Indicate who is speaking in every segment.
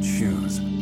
Speaker 1: choose.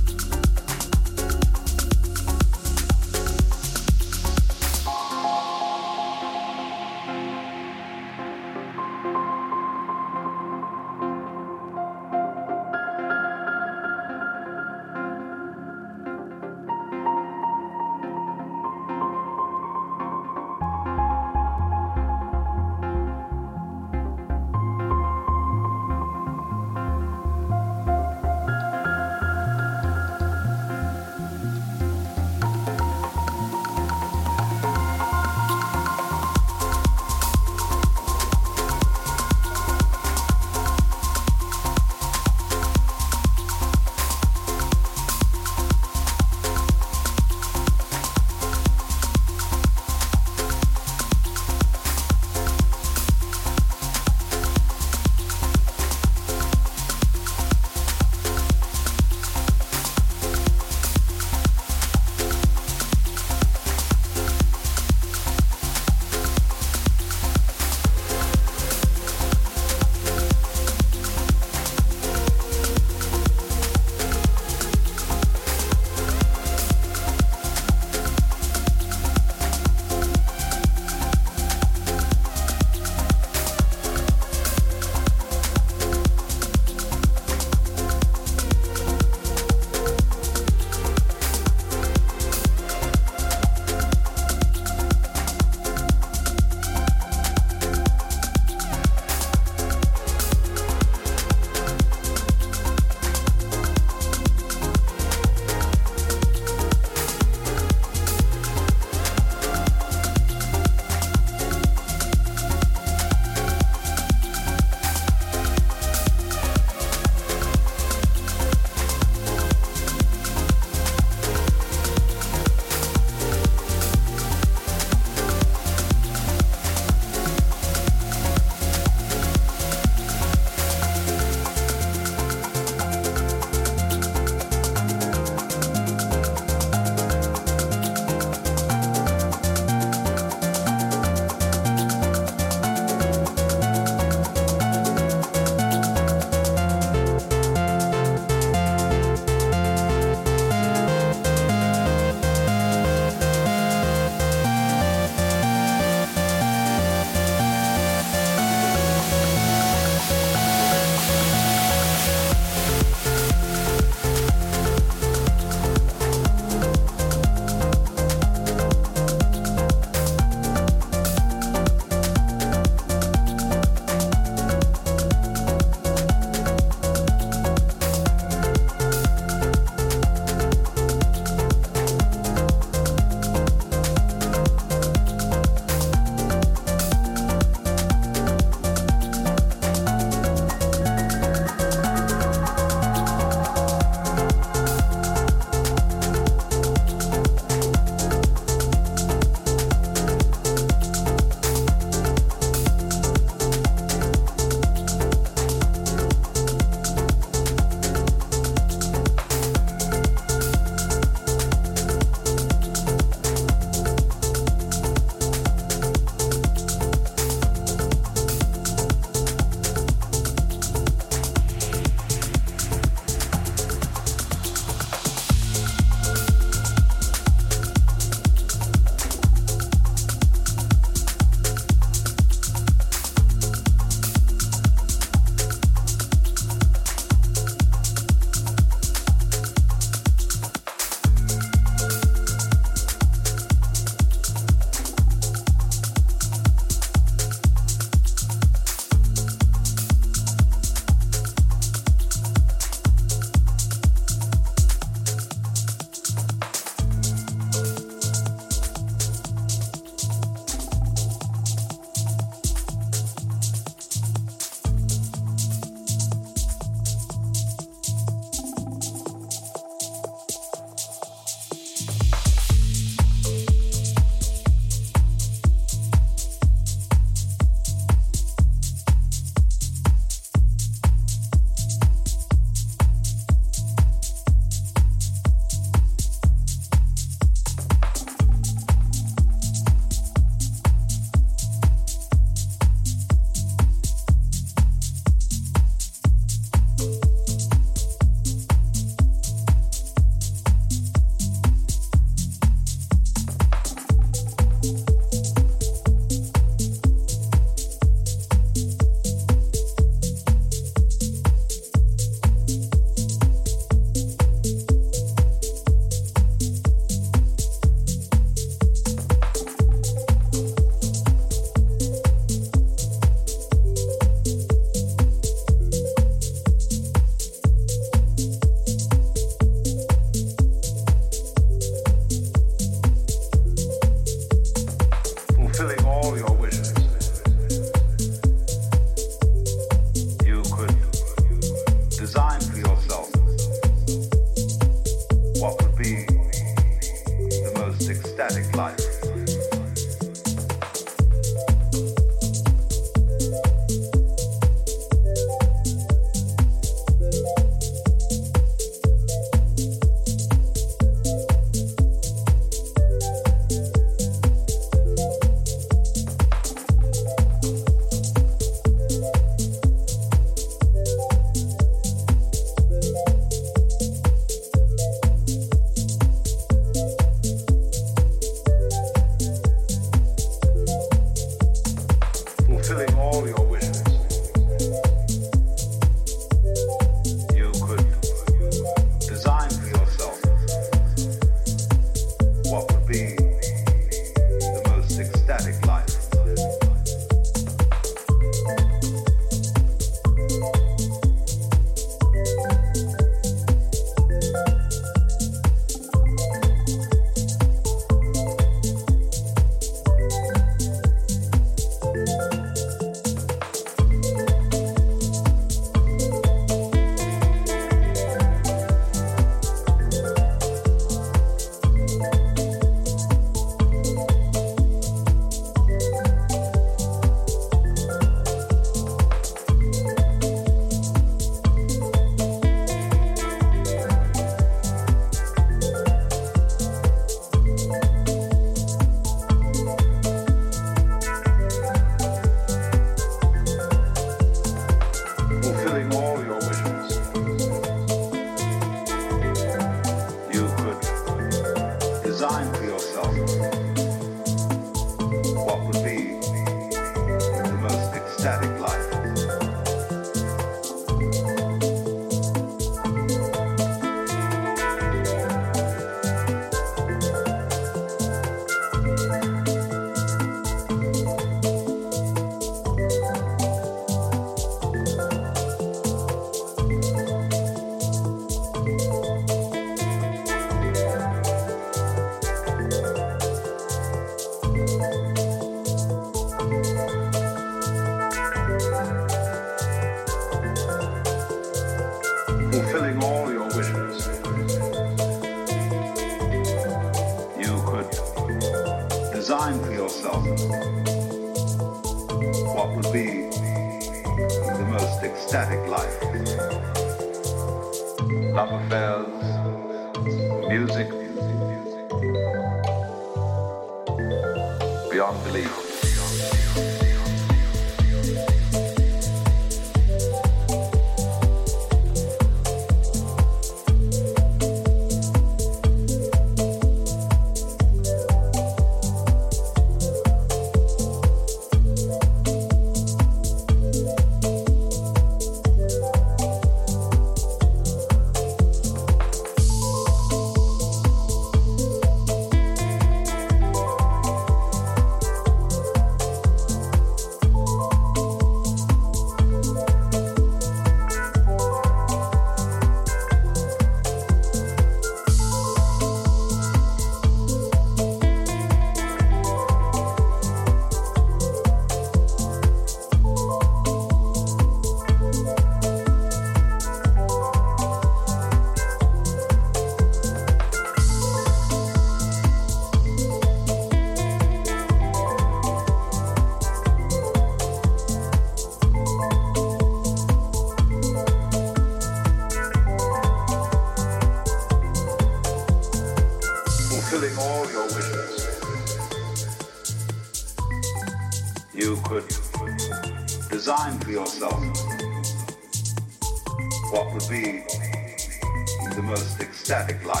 Speaker 2: traffic light.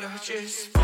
Speaker 3: gotta just